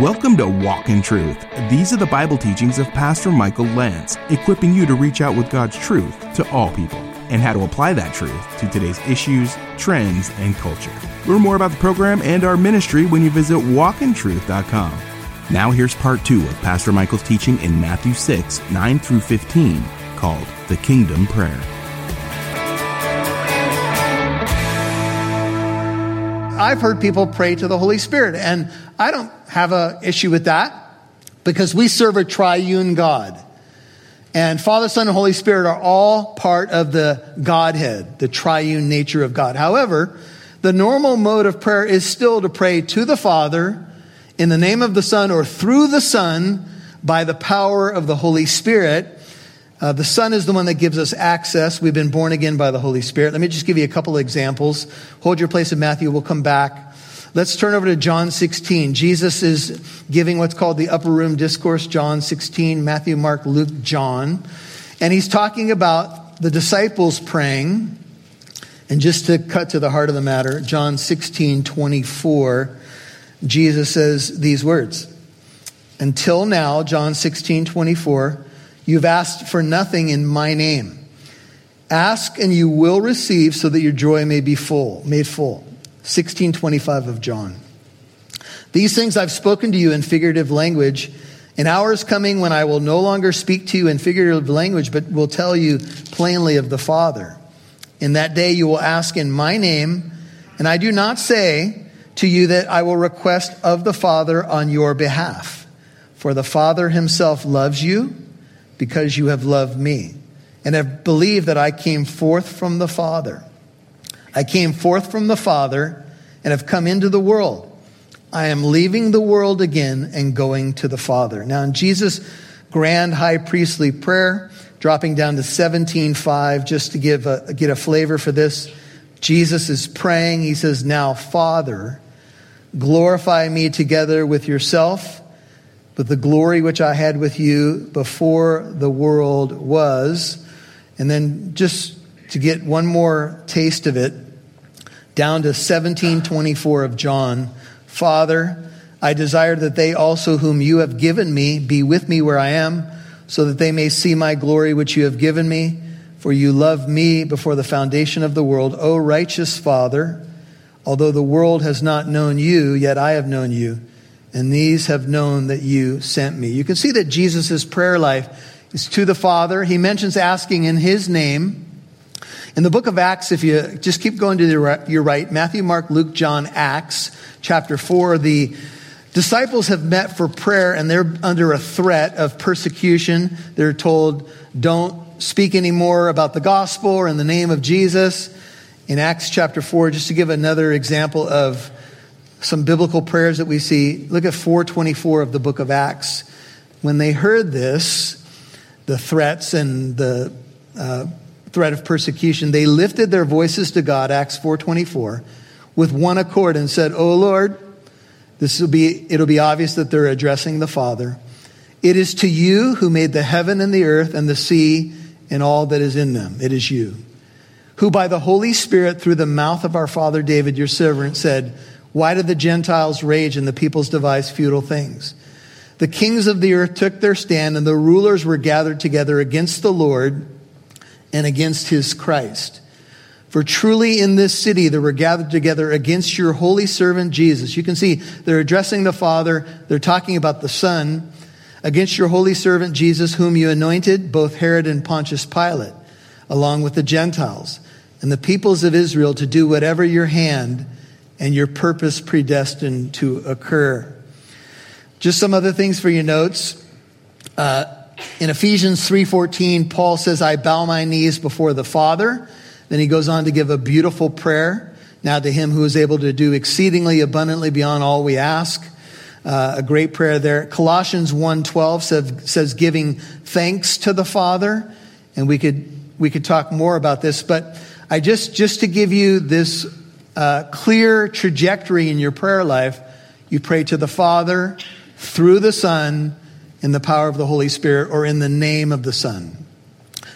Welcome to Walk in Truth. These are the Bible teachings of Pastor Michael Lantz, equipping you to reach out with God's truth to all people and how to apply that truth to today's issues, trends, and culture. Learn more about the program and our ministry when you visit walkintruth.com. Now, here's part two of Pastor Michael's teaching in Matthew 6 9 through 15, called The Kingdom Prayer. I've heard people pray to the Holy Spirit, and I don't have an issue with that because we serve a triune God. And Father, Son, and Holy Spirit are all part of the Godhead, the triune nature of God. However, the normal mode of prayer is still to pray to the Father in the name of the Son or through the Son by the power of the Holy Spirit. Uh, the Son is the one that gives us access. We've been born again by the Holy Spirit. Let me just give you a couple of examples. Hold your place in Matthew. We'll come back. Let's turn over to John 16. Jesus is giving what's called the upper room discourse, John 16, Matthew, Mark, Luke, John. And he's talking about the disciples praying. And just to cut to the heart of the matter, John 16, 24, Jesus says these words. Until now, John 16, 24, you've asked for nothing in my name. Ask and you will receive so that your joy may be full, made full. 1625 of John. These things I've spoken to you in figurative language. An hour is coming when I will no longer speak to you in figurative language, but will tell you plainly of the Father. In that day you will ask in my name, and I do not say to you that I will request of the Father on your behalf. For the Father himself loves you because you have loved me and have believed that I came forth from the Father. I came forth from the Father and have come into the world. I am leaving the world again and going to the Father. Now, in Jesus' grand high priestly prayer, dropping down to 17.5, just to give a, get a flavor for this, Jesus is praying. He says, Now, Father, glorify me together with yourself, with the glory which I had with you before the world was. And then just to get one more taste of it, down to 1724 of John. Father, I desire that they also whom you have given me be with me where I am, so that they may see my glory which you have given me. For you loved me before the foundation of the world. O righteous Father, although the world has not known you, yet I have known you, and these have known that you sent me. You can see that Jesus' prayer life is to the Father. He mentions asking in his name. In the book of Acts, if you just keep going to your right, Matthew, Mark, Luke, John, Acts, chapter 4, the disciples have met for prayer and they're under a threat of persecution. They're told, don't speak anymore about the gospel or in the name of Jesus. In Acts chapter 4, just to give another example of some biblical prayers that we see, look at 424 of the book of Acts. When they heard this, the threats and the uh, threat of persecution, they lifted their voices to God, Acts 4:24, with one accord and said, "O Lord, this will be it'll be obvious that they're addressing the Father. It is to you who made the heaven and the earth and the sea and all that is in them. It is you who by the Holy Spirit through the mouth of our father David your servant said, why do the Gentiles rage and the peoples devise futile things?" The kings of the earth took their stand and the rulers were gathered together against the Lord and against his Christ. For truly in this city they were gathered together against your holy servant Jesus. You can see they're addressing the Father, they're talking about the Son, against your holy servant Jesus, whom you anointed, both Herod and Pontius Pilate, along with the Gentiles and the peoples of Israel to do whatever your hand and your purpose predestined to occur. Just some other things for your notes. Uh, in Ephesians 3:14, Paul says, "I bow my knees before the Father." Then he goes on to give a beautiful prayer. Now to him who is able to do exceedingly abundantly beyond all we ask. Uh, a great prayer there. Colossians 1:12 says, says giving thanks to the Father, and we could we could talk more about this, but I just just to give you this uh, clear trajectory in your prayer life, you pray to the Father through the Son in the power of the Holy Spirit or in the name of the Son.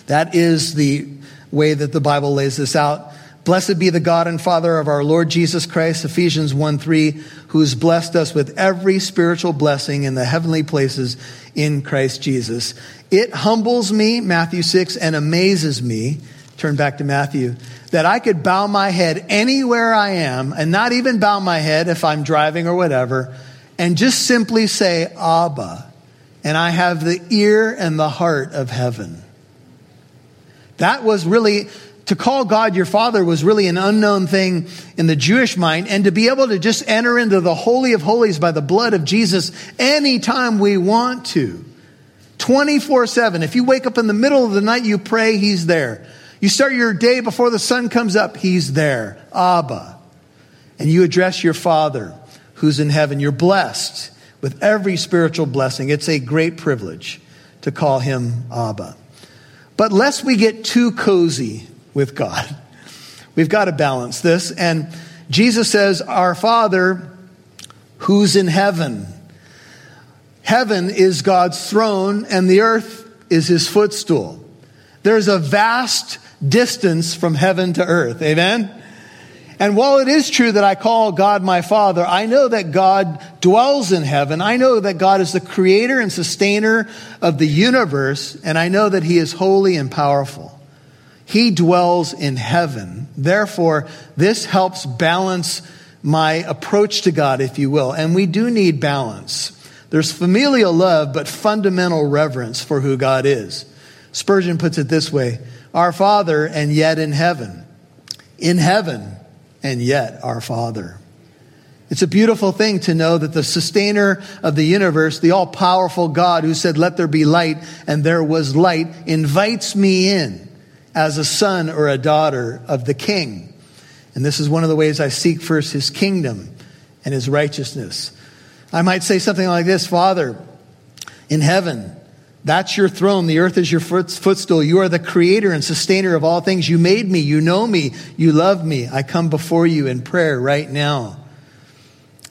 That is the way that the Bible lays this out. Blessed be the God and Father of our Lord Jesus Christ, Ephesians 1 3, who has blessed us with every spiritual blessing in the heavenly places in Christ Jesus. It humbles me, Matthew 6, and amazes me, turn back to Matthew, that I could bow my head anywhere I am and not even bow my head if I'm driving or whatever and just simply say, Abba. And I have the ear and the heart of heaven. That was really to call God your father was really an unknown thing in the Jewish mind. And to be able to just enter into the Holy of Holies by the blood of Jesus anytime we want to. 24 7. If you wake up in the middle of the night, you pray, He's there. You start your day before the sun comes up, He's there. Abba. And you address your Father who's in heaven. You're blessed with every spiritual blessing. It's a great privilege to call Him Abba. But lest we get too cozy with God. We've got to balance this. And Jesus says, Our Father who's in heaven. Heaven is God's throne, and the earth is his footstool. There's a vast distance from heaven to earth. Amen? And while it is true that I call God my Father, I know that God dwells in heaven. I know that God is the creator and sustainer of the universe, and I know that he is holy and powerful. He dwells in heaven. Therefore, this helps balance my approach to God, if you will. And we do need balance. There's familial love, but fundamental reverence for who God is. Spurgeon puts it this way Our Father, and yet in heaven. In heaven, and yet our Father. It's a beautiful thing to know that the sustainer of the universe, the all powerful God who said, Let there be light, and there was light, invites me in as a son or a daughter of the king. And this is one of the ways I seek first his kingdom and his righteousness. I might say something like this Father, in heaven, that's your throne. The earth is your footstool. You are the creator and sustainer of all things. You made me. You know me. You love me. I come before you in prayer right now.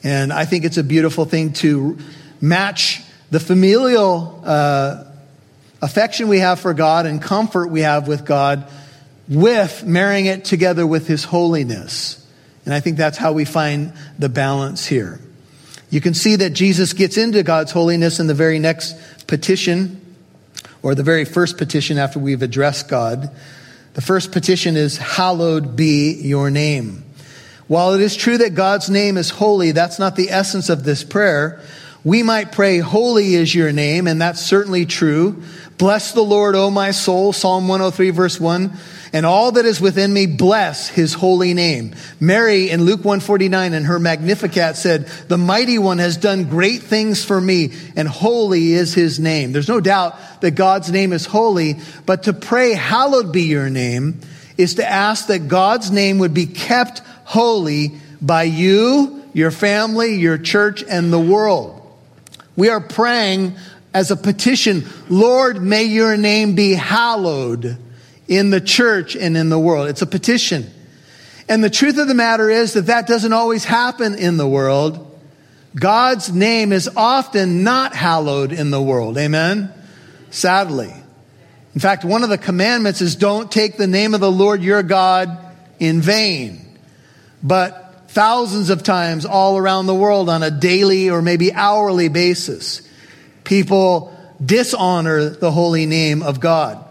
And I think it's a beautiful thing to match the familial uh, affection we have for God and comfort we have with God with marrying it together with His holiness. And I think that's how we find the balance here. You can see that Jesus gets into God's holiness in the very next petition, or the very first petition after we've addressed God. The first petition is, Hallowed be your name. While it is true that God's name is holy, that's not the essence of this prayer. We might pray, Holy is your name, and that's certainly true. Bless the Lord, O my soul, Psalm 103, verse 1. And all that is within me, bless his holy name. Mary in Luke 149 in her Magnificat said, The mighty one has done great things for me, and holy is his name. There's no doubt that God's name is holy, but to pray, Hallowed be your name, is to ask that God's name would be kept holy by you, your family, your church, and the world. We are praying as a petition, Lord, may your name be hallowed in the church and in the world. It's a petition. And the truth of the matter is that that doesn't always happen in the world. God's name is often not hallowed in the world. Amen? Sadly. In fact, one of the commandments is don't take the name of the Lord your God in vain. But thousands of times all around the world on a daily or maybe hourly basis, people dishonor the holy name of God.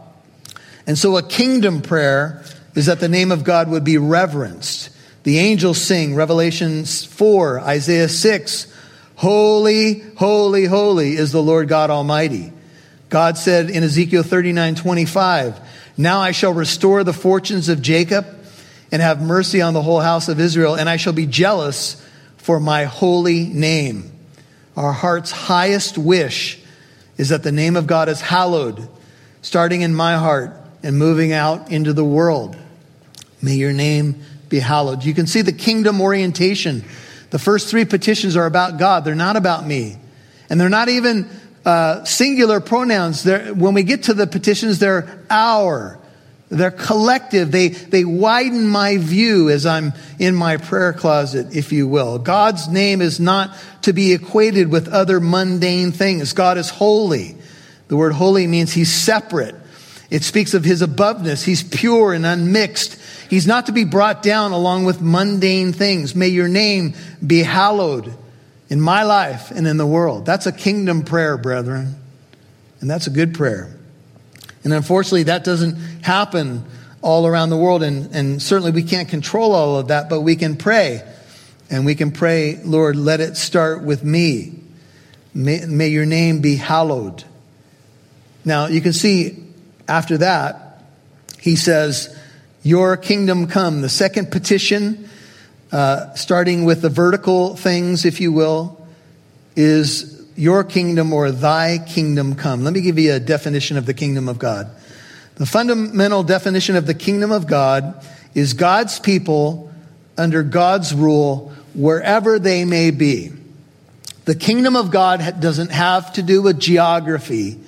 And so a kingdom prayer is that the name of God would be reverenced. The angels sing, Revelation 4, Isaiah 6, Holy, holy, holy is the Lord God Almighty. God said in Ezekiel 39, 25, Now I shall restore the fortunes of Jacob and have mercy on the whole house of Israel, and I shall be jealous for my holy name. Our heart's highest wish is that the name of God is hallowed, starting in my heart and moving out into the world. May your name be hallowed. You can see the kingdom orientation. The first three petitions are about God, they're not about me. And they're not even uh, singular pronouns. They're, when we get to the petitions, they're our. They're collective. They, they widen my view as I'm in my prayer closet, if you will. God's name is not to be equated with other mundane things. God is holy. The word holy means he's separate. It speaks of his aboveness. He's pure and unmixed. He's not to be brought down along with mundane things. May your name be hallowed. in my life and in the world. That's a kingdom prayer, brethren. And that's a good prayer. And unfortunately, that doesn't happen all around the world. And, and certainly we can't control all of that, but we can pray. And we can pray, Lord, let it start with me. May, may your name be hallowed. Now, you can see after that, he says, Your kingdom come. The second petition, uh, starting with the vertical things, if you will, is your kingdom or thy kingdom come. Let me give you a definition of the kingdom of God. The fundamental definition of the kingdom of God is God's people under God's rule wherever they may be. The kingdom of God doesn't have to do with geography.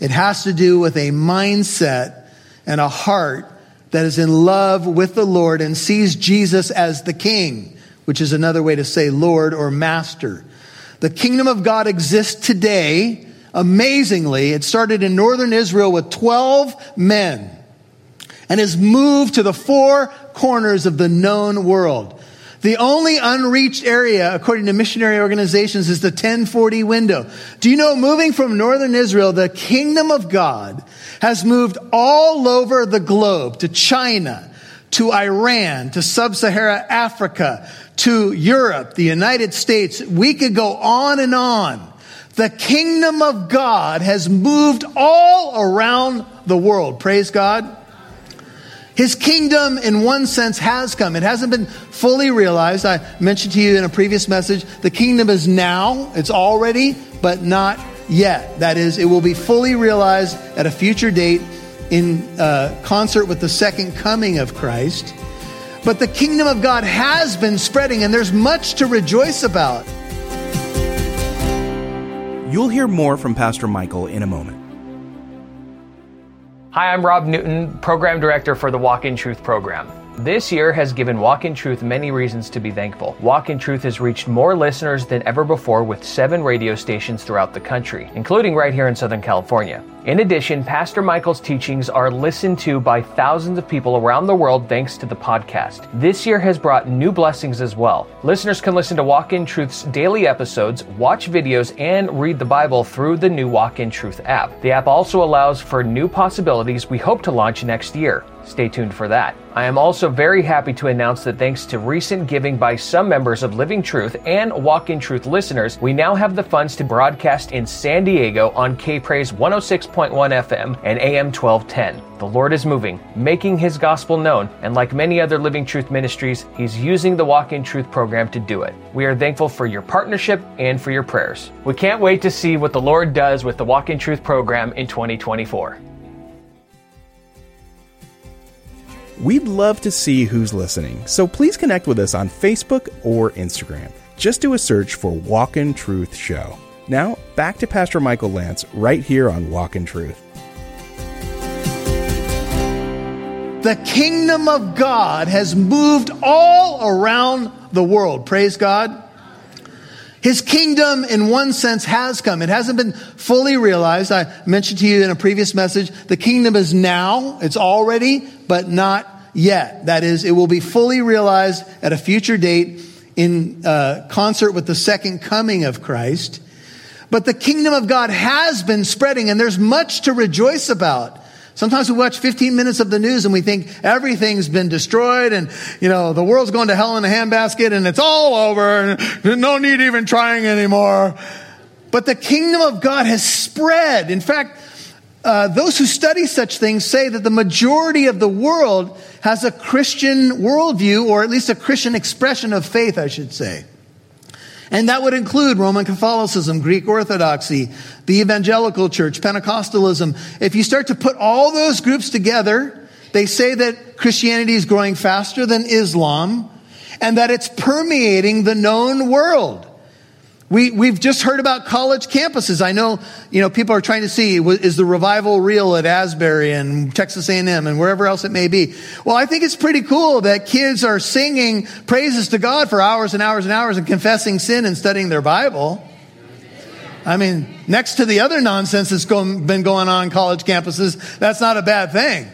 It has to do with a mindset and a heart that is in love with the Lord and sees Jesus as the king, which is another way to say Lord or master. The kingdom of God exists today. Amazingly, it started in northern Israel with 12 men and has moved to the four corners of the known world. The only unreached area, according to missionary organizations, is the 1040 window. Do you know, moving from northern Israel, the kingdom of God has moved all over the globe to China, to Iran, to sub-Sahara Africa, to Europe, the United States. We could go on and on. The kingdom of God has moved all around the world. Praise God. His kingdom, in one sense, has come. It hasn't been fully realized. I mentioned to you in a previous message, the kingdom is now, it's already, but not yet. That is, it will be fully realized at a future date in uh, concert with the second coming of Christ. But the kingdom of God has been spreading, and there's much to rejoice about. You'll hear more from Pastor Michael in a moment. Hi, I'm Rob Newton, Program Director for the Walk in Truth program. This year has given Walk in Truth many reasons to be thankful. Walk in Truth has reached more listeners than ever before with seven radio stations throughout the country, including right here in Southern California. In addition, Pastor Michael's teachings are listened to by thousands of people around the world thanks to the podcast. This year has brought new blessings as well. Listeners can listen to Walk in Truth's daily episodes, watch videos, and read the Bible through the new Walk in Truth app. The app also allows for new possibilities we hope to launch next year. Stay tuned for that. I am also very happy to announce that thanks to recent giving by some members of Living Truth and Walk in Truth listeners, we now have the funds to broadcast in San Diego on K Praise 106.1 FM and AM 1210. The Lord is moving, making His gospel known, and like many other Living Truth ministries, He's using the Walk in Truth program to do it. We are thankful for your partnership and for your prayers. We can't wait to see what the Lord does with the Walk in Truth program in 2024. We'd love to see who's listening, so please connect with us on Facebook or Instagram. Just do a search for Walk in Truth Show. Now, back to Pastor Michael Lantz right here on Walk in Truth. The kingdom of God has moved all around the world. Praise God. His kingdom, in one sense, has come. It hasn't been fully realized. I mentioned to you in a previous message, the kingdom is now. It's already, but not yet. That is, it will be fully realized at a future date in uh, concert with the second coming of Christ. But the kingdom of God has been spreading, and there's much to rejoice about. Sometimes we watch 15 minutes of the news and we think everything's been destroyed and, you know, the world's going to hell in a handbasket and it's all over and no need even trying anymore. But the kingdom of God has spread. In fact, uh, those who study such things say that the majority of the world has a Christian worldview, or at least a Christian expression of faith, I should say. And that would include Roman Catholicism, Greek Orthodoxy, the Evangelical Church, Pentecostalism. If you start to put all those groups together, they say that Christianity is growing faster than Islam and that it's permeating the known world. We, we've just heard about college campuses. I know, you know, people are trying to see, is the revival real at Asbury and Texas A&M and wherever else it may be? Well, I think it's pretty cool that kids are singing praises to God for hours and hours and hours and confessing sin and studying their Bible. I mean, next to the other nonsense that's going, been going on college campuses, that's not a bad thing.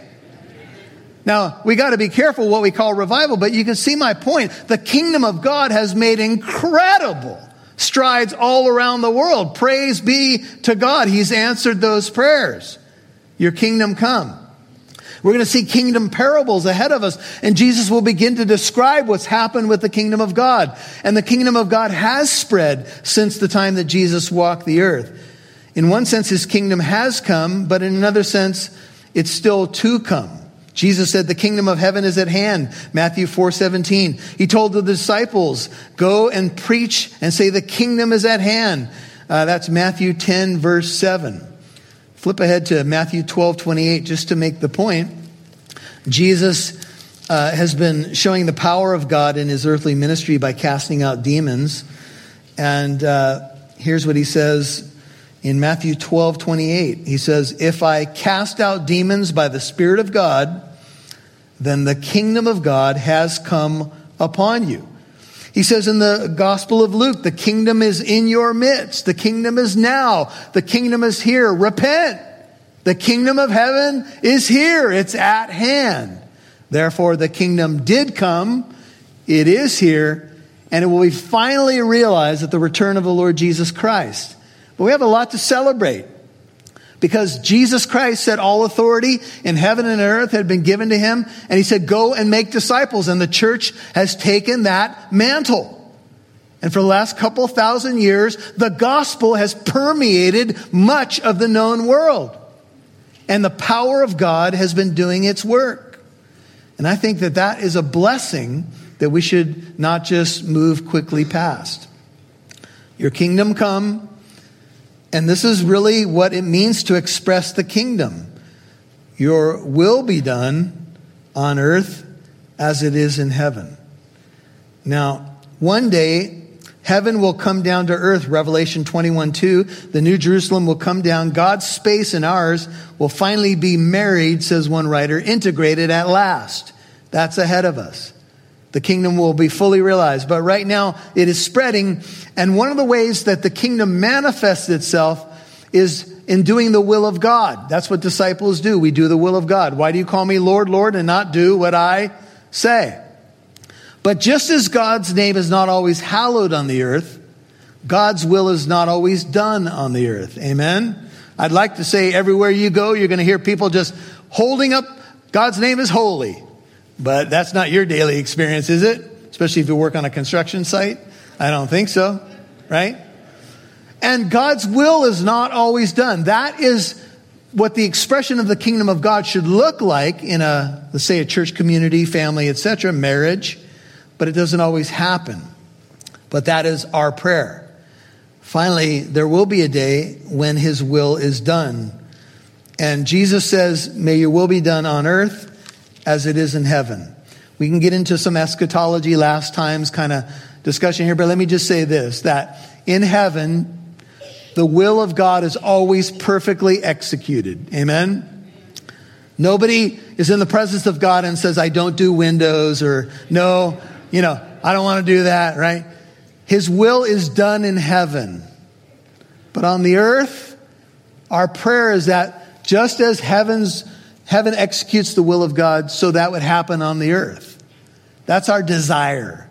Now, we got to be careful what we call revival, but you can see my point. The kingdom of God has made incredible strides all around the world. Praise be to God. He's answered those prayers. Your kingdom come. We're going to see kingdom parables ahead of us, and Jesus will begin to describe what's happened with the kingdom of God. And the kingdom of God has spread since the time that Jesus walked the earth. In one sense, his kingdom has come, but in another sense, it's still to come. Jesus said the kingdom of heaven is at hand. Matthew 4:17. He told the disciples, "Go and preach and say the kingdom is at hand." Uh, that's Matthew 10 verse 7. Flip ahead to Matthew 12:28 just to make the point. Jesus uh, has been showing the power of God in his earthly ministry by casting out demons. And uh, here's what he says in Matthew 12, 28. He says, If I cast out demons by the Spirit of God, then the kingdom of God has come upon you. He says in the Gospel of Luke, the kingdom is in your midst. The kingdom is now. The kingdom is here. Repent. The kingdom of heaven is here. It's at hand. Therefore, the kingdom did come. It is here. And it will be finally realized at the return of the Lord Jesus Christ. But we have a lot to celebrate because Jesus Christ said all authority in heaven and earth had been given to him. And he said, go and make disciples. And the church has taken that mantle. And for the last couple thousand years, the gospel has permeated much of the known world. And the power of God has been doing its work. And I think that that is a blessing that we should not just move quickly past. Your kingdom come, and this is really what it means to express the kingdom. Your will be done on earth as it is in heaven. Now, one day, heaven will come down to earth. Revelation 21 2. The New Jerusalem will come down. God's space and ours will finally be married, says one writer, integrated at last. That's ahead of us. The kingdom will be fully realized. But right now, it is spreading. And one of the ways that the kingdom manifests itself is in doing the will of God. That's what disciples do. We do the will of God. Why do you call me Lord, Lord, and not do what I say? But just as God's name is not always hallowed on the earth, God's will is not always done on the earth. Amen? I'd like to say everywhere you go, you're going to hear people just holding up God's name is holy. But that's not your daily experience, is it? Especially if you work on a construction site. I don't think so, right? And God's will is not always done. That is what the expression of the kingdom of God should look like in a, let's say, a church community, family, etc., marriage. But it doesn't always happen. But that is our prayer. Finally, there will be a day when his will is done. And Jesus says, May your will be done on earth as it is in heaven. We can get into some eschatology last time's kind of discussion here, but let me just say this that in heaven, the will of God is always perfectly executed. Amen? Nobody is in the presence of God and says, I don't do windows or no, you know, I don't want to do that, right? His will is done in heaven. But on the earth, our prayer is that just as heaven's Heaven executes the will of God so that would happen on the earth. That's our desire.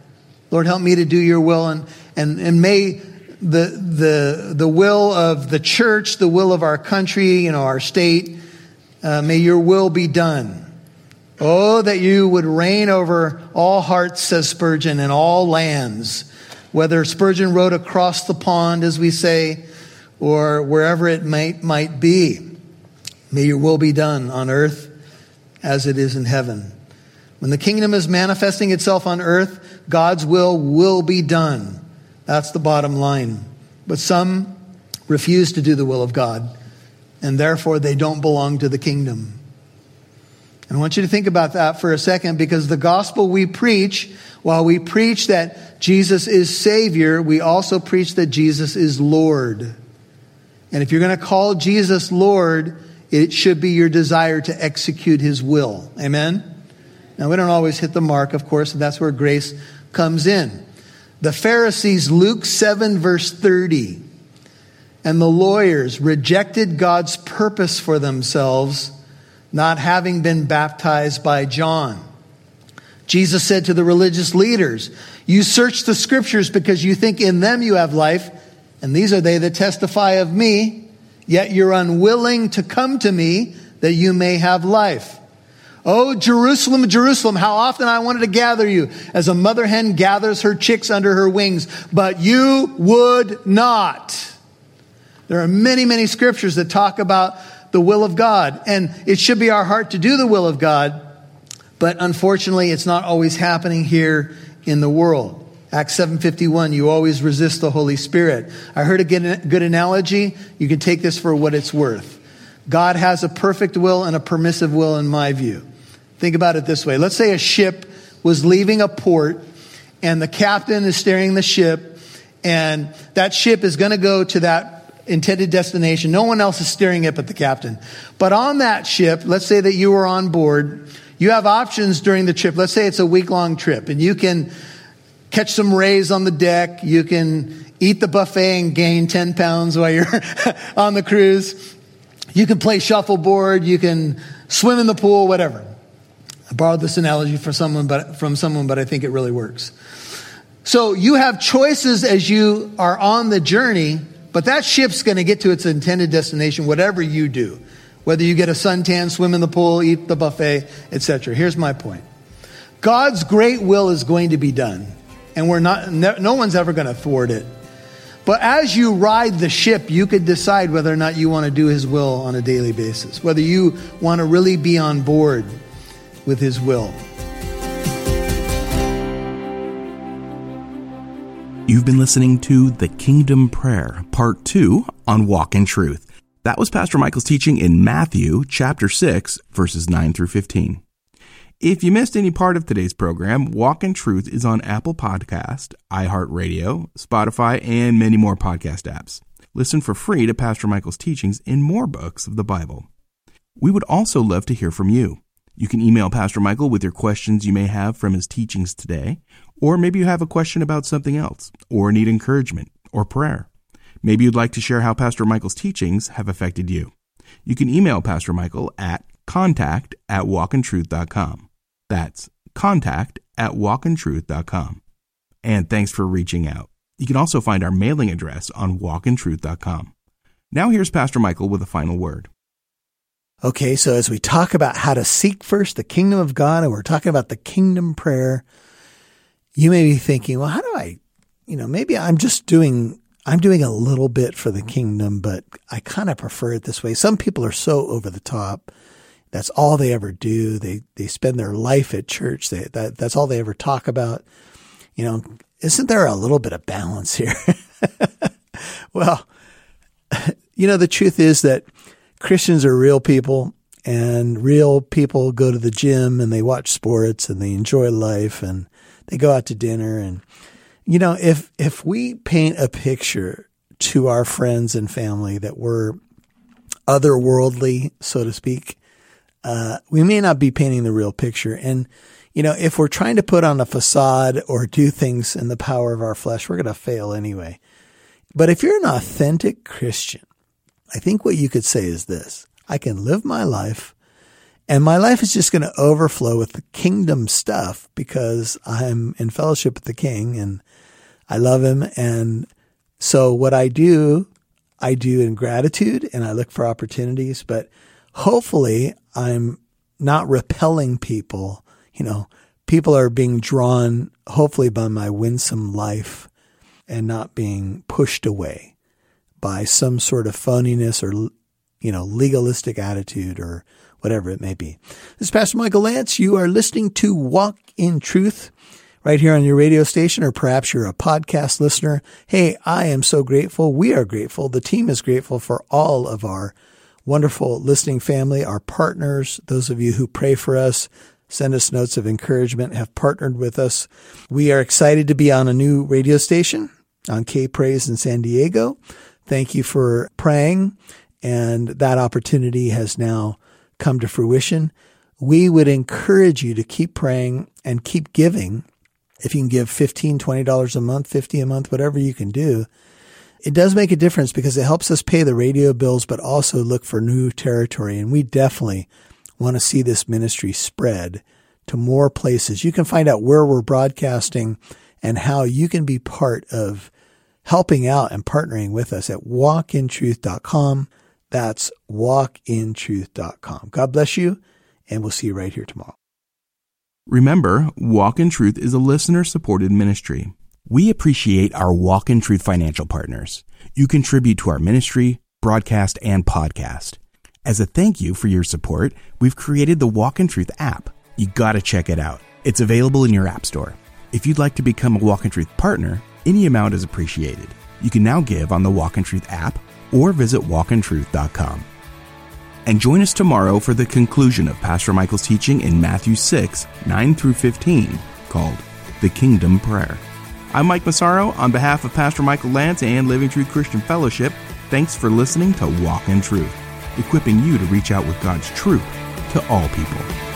Lord, help me to do your will and, and, and may the, the, the will of the church, the will of our country, you know, our state, uh, may your will be done. Oh, that you would reign over all hearts, says Spurgeon, and all lands. Whether Spurgeon wrote across the pond, as we say, or wherever it might, might be. May your will be done on earth as it is in heaven. When the kingdom is manifesting itself on earth, God's will will be done. That's the bottom line. But some refuse to do the will of God, and therefore they don't belong to the kingdom. And I want you to think about that for a second because the gospel we preach, while we preach that Jesus is Savior, we also preach that Jesus is Lord. And if you're going to call Jesus Lord, it should be your desire to execute his will. Amen? Now, we don't always hit the mark, of course, and that's where grace comes in. The Pharisees, Luke 7, verse 30, and the lawyers rejected God's purpose for themselves, not having been baptized by John. Jesus said to the religious leaders, You search the scriptures because you think in them you have life, and these are they that testify of me, yet you're unwilling to come to me that you may have life. Oh, Jerusalem, Jerusalem, how often I wanted to gather you as a mother hen gathers her chicks under her wings, but you would not. There are many, many scriptures that talk about the will of God, and it should be our heart to do the will of God, but unfortunately, it's not always happening here in the world. Acts 7:51 you always resist the Holy Spirit. I heard a good analogy. You can take this for what it's worth. God has a perfect will and a permissive will in my view. Think about it this way. Let's say a ship was leaving a port and the captain is steering the ship and that ship is going to go to that intended destination. No one else is steering it but the captain. But on that ship, let's say that you were on board, you have options during the trip. Let's say it's a week long trip and you can catch some rays on the deck. You can eat the buffet and gain 10 pounds while you're on the cruise. You can play shuffleboard. You can swim in the pool, whatever. I borrowed this analogy for someone, but, from someone, but I think it really works. So you have choices as you are on the journey, but that ship's going to get to its intended destination, whatever you do. Whether you get a suntan, swim in the pool, eat the buffet, etc. Here's my point. God's great will is going to be done, and we're not, no one's ever going to thwart it. But as you ride the ship, you could decide whether or not you want to do His will on a daily basis, whether you want to really be on board with His will. You've been listening to The Kingdom Prayer, Part 2 on Walk in Truth. That was Pastor Michael's teaching in Matthew chapter 6, verses 9 through 15. If you missed any part of today's program, Walk in Truth is on Apple Podcast, iHeartRadio, Spotify, and many more podcast apps. Listen for free to Pastor Michael's teachings in more books of the Bible. We would also love to hear from you. You can email Pastor Michael with your questions you may have from his teachings today, or maybe you have a question about something else, or need encouragement or prayer. Maybe you'd like to share how Pastor Michael's teachings have affected you. You can email Pastor Michael at contact at walkintruth.com. That's contact at walkintruth.com. And thanks for reaching out. You can also find our mailing address on walkintruth.com. Now here's Pastor Michael with a final word. Okay, so as we talk about how to seek first the kingdom of God, and we're talking about the kingdom prayer, you may be thinking, well, how do I, you know, maybe I'm just doing, I'm doing a little bit for the kingdom, but I kind of prefer it this way. Some people are so over the top. That's all they ever do. They, they spend their life at church. They, that, that's all they ever talk about. You know, isn't there a little bit of balance here? well, you know, the truth is that Christians are real people and real people go to the gym and they watch sports and they enjoy life and they go out to dinner and you know if if we paint a picture to our friends and family that we're otherworldly so to speak uh, we may not be painting the real picture. And you know if we're trying to put on a facade or do things in the power of our flesh we're going to fail anyway. But if you're an authentic christian I think what you could say is this. I can live my life, and my life is just going to overflow with the kingdom stuff because I'm in fellowship with the king and I love him. And so, what I do, I do in gratitude and I look for opportunities, but hopefully, I'm not repelling people. You know, people are being drawn, hopefully, by my winsome life and not being pushed away by some sort of phoniness or, you know, legalistic attitude or whatever it may be. This is Pastor Michael Lantz. You are listening to Walk in Truth right here on your radio station, or perhaps you're a podcast listener. Hey, I am so grateful. We are grateful. The team is grateful for all of our wonderful listening family, our partners, those of you who pray for us, send us notes of encouragement, have partnered with us. We are excited to be on a new radio station on K Praise in San Diego. Thank you for praying. And that opportunity has now come to fruition. We would encourage you to keep praying and keep giving. If you can give $15, $20 a month, 50 a month, whatever you can do, it does make a difference because it helps us pay the radio bills, but also look for new territory. And we definitely want to see this ministry spread to more places. You can find out where we're broadcasting and how you can be part of helping out and partnering with us at walkintruth.com. That's walkintruth.com. God bless you, and we'll see you right here tomorrow. Remember, Walk in Truth is a listener supported ministry. We appreciate our Walk in Truth financial partners. You contribute to our ministry, broadcast, and podcast. As a thank you for your support, we've created the Walk in Truth app. You gotta check it out. It's available in your app store. If you'd like to become a Walk in Truth partner, any amount is appreciated. You can now give on the Walk in Truth app or visit walkintruth.com. And join us tomorrow for the conclusion of Pastor Michael's teaching in Matthew 6, 9 through 15, called The Kingdom Prayer. I'm Mike Massaro. On behalf of Pastor Michael Lantz and Living Truth Christian Fellowship, thanks for listening to Walk in Truth, equipping you to reach out with God's truth to all people.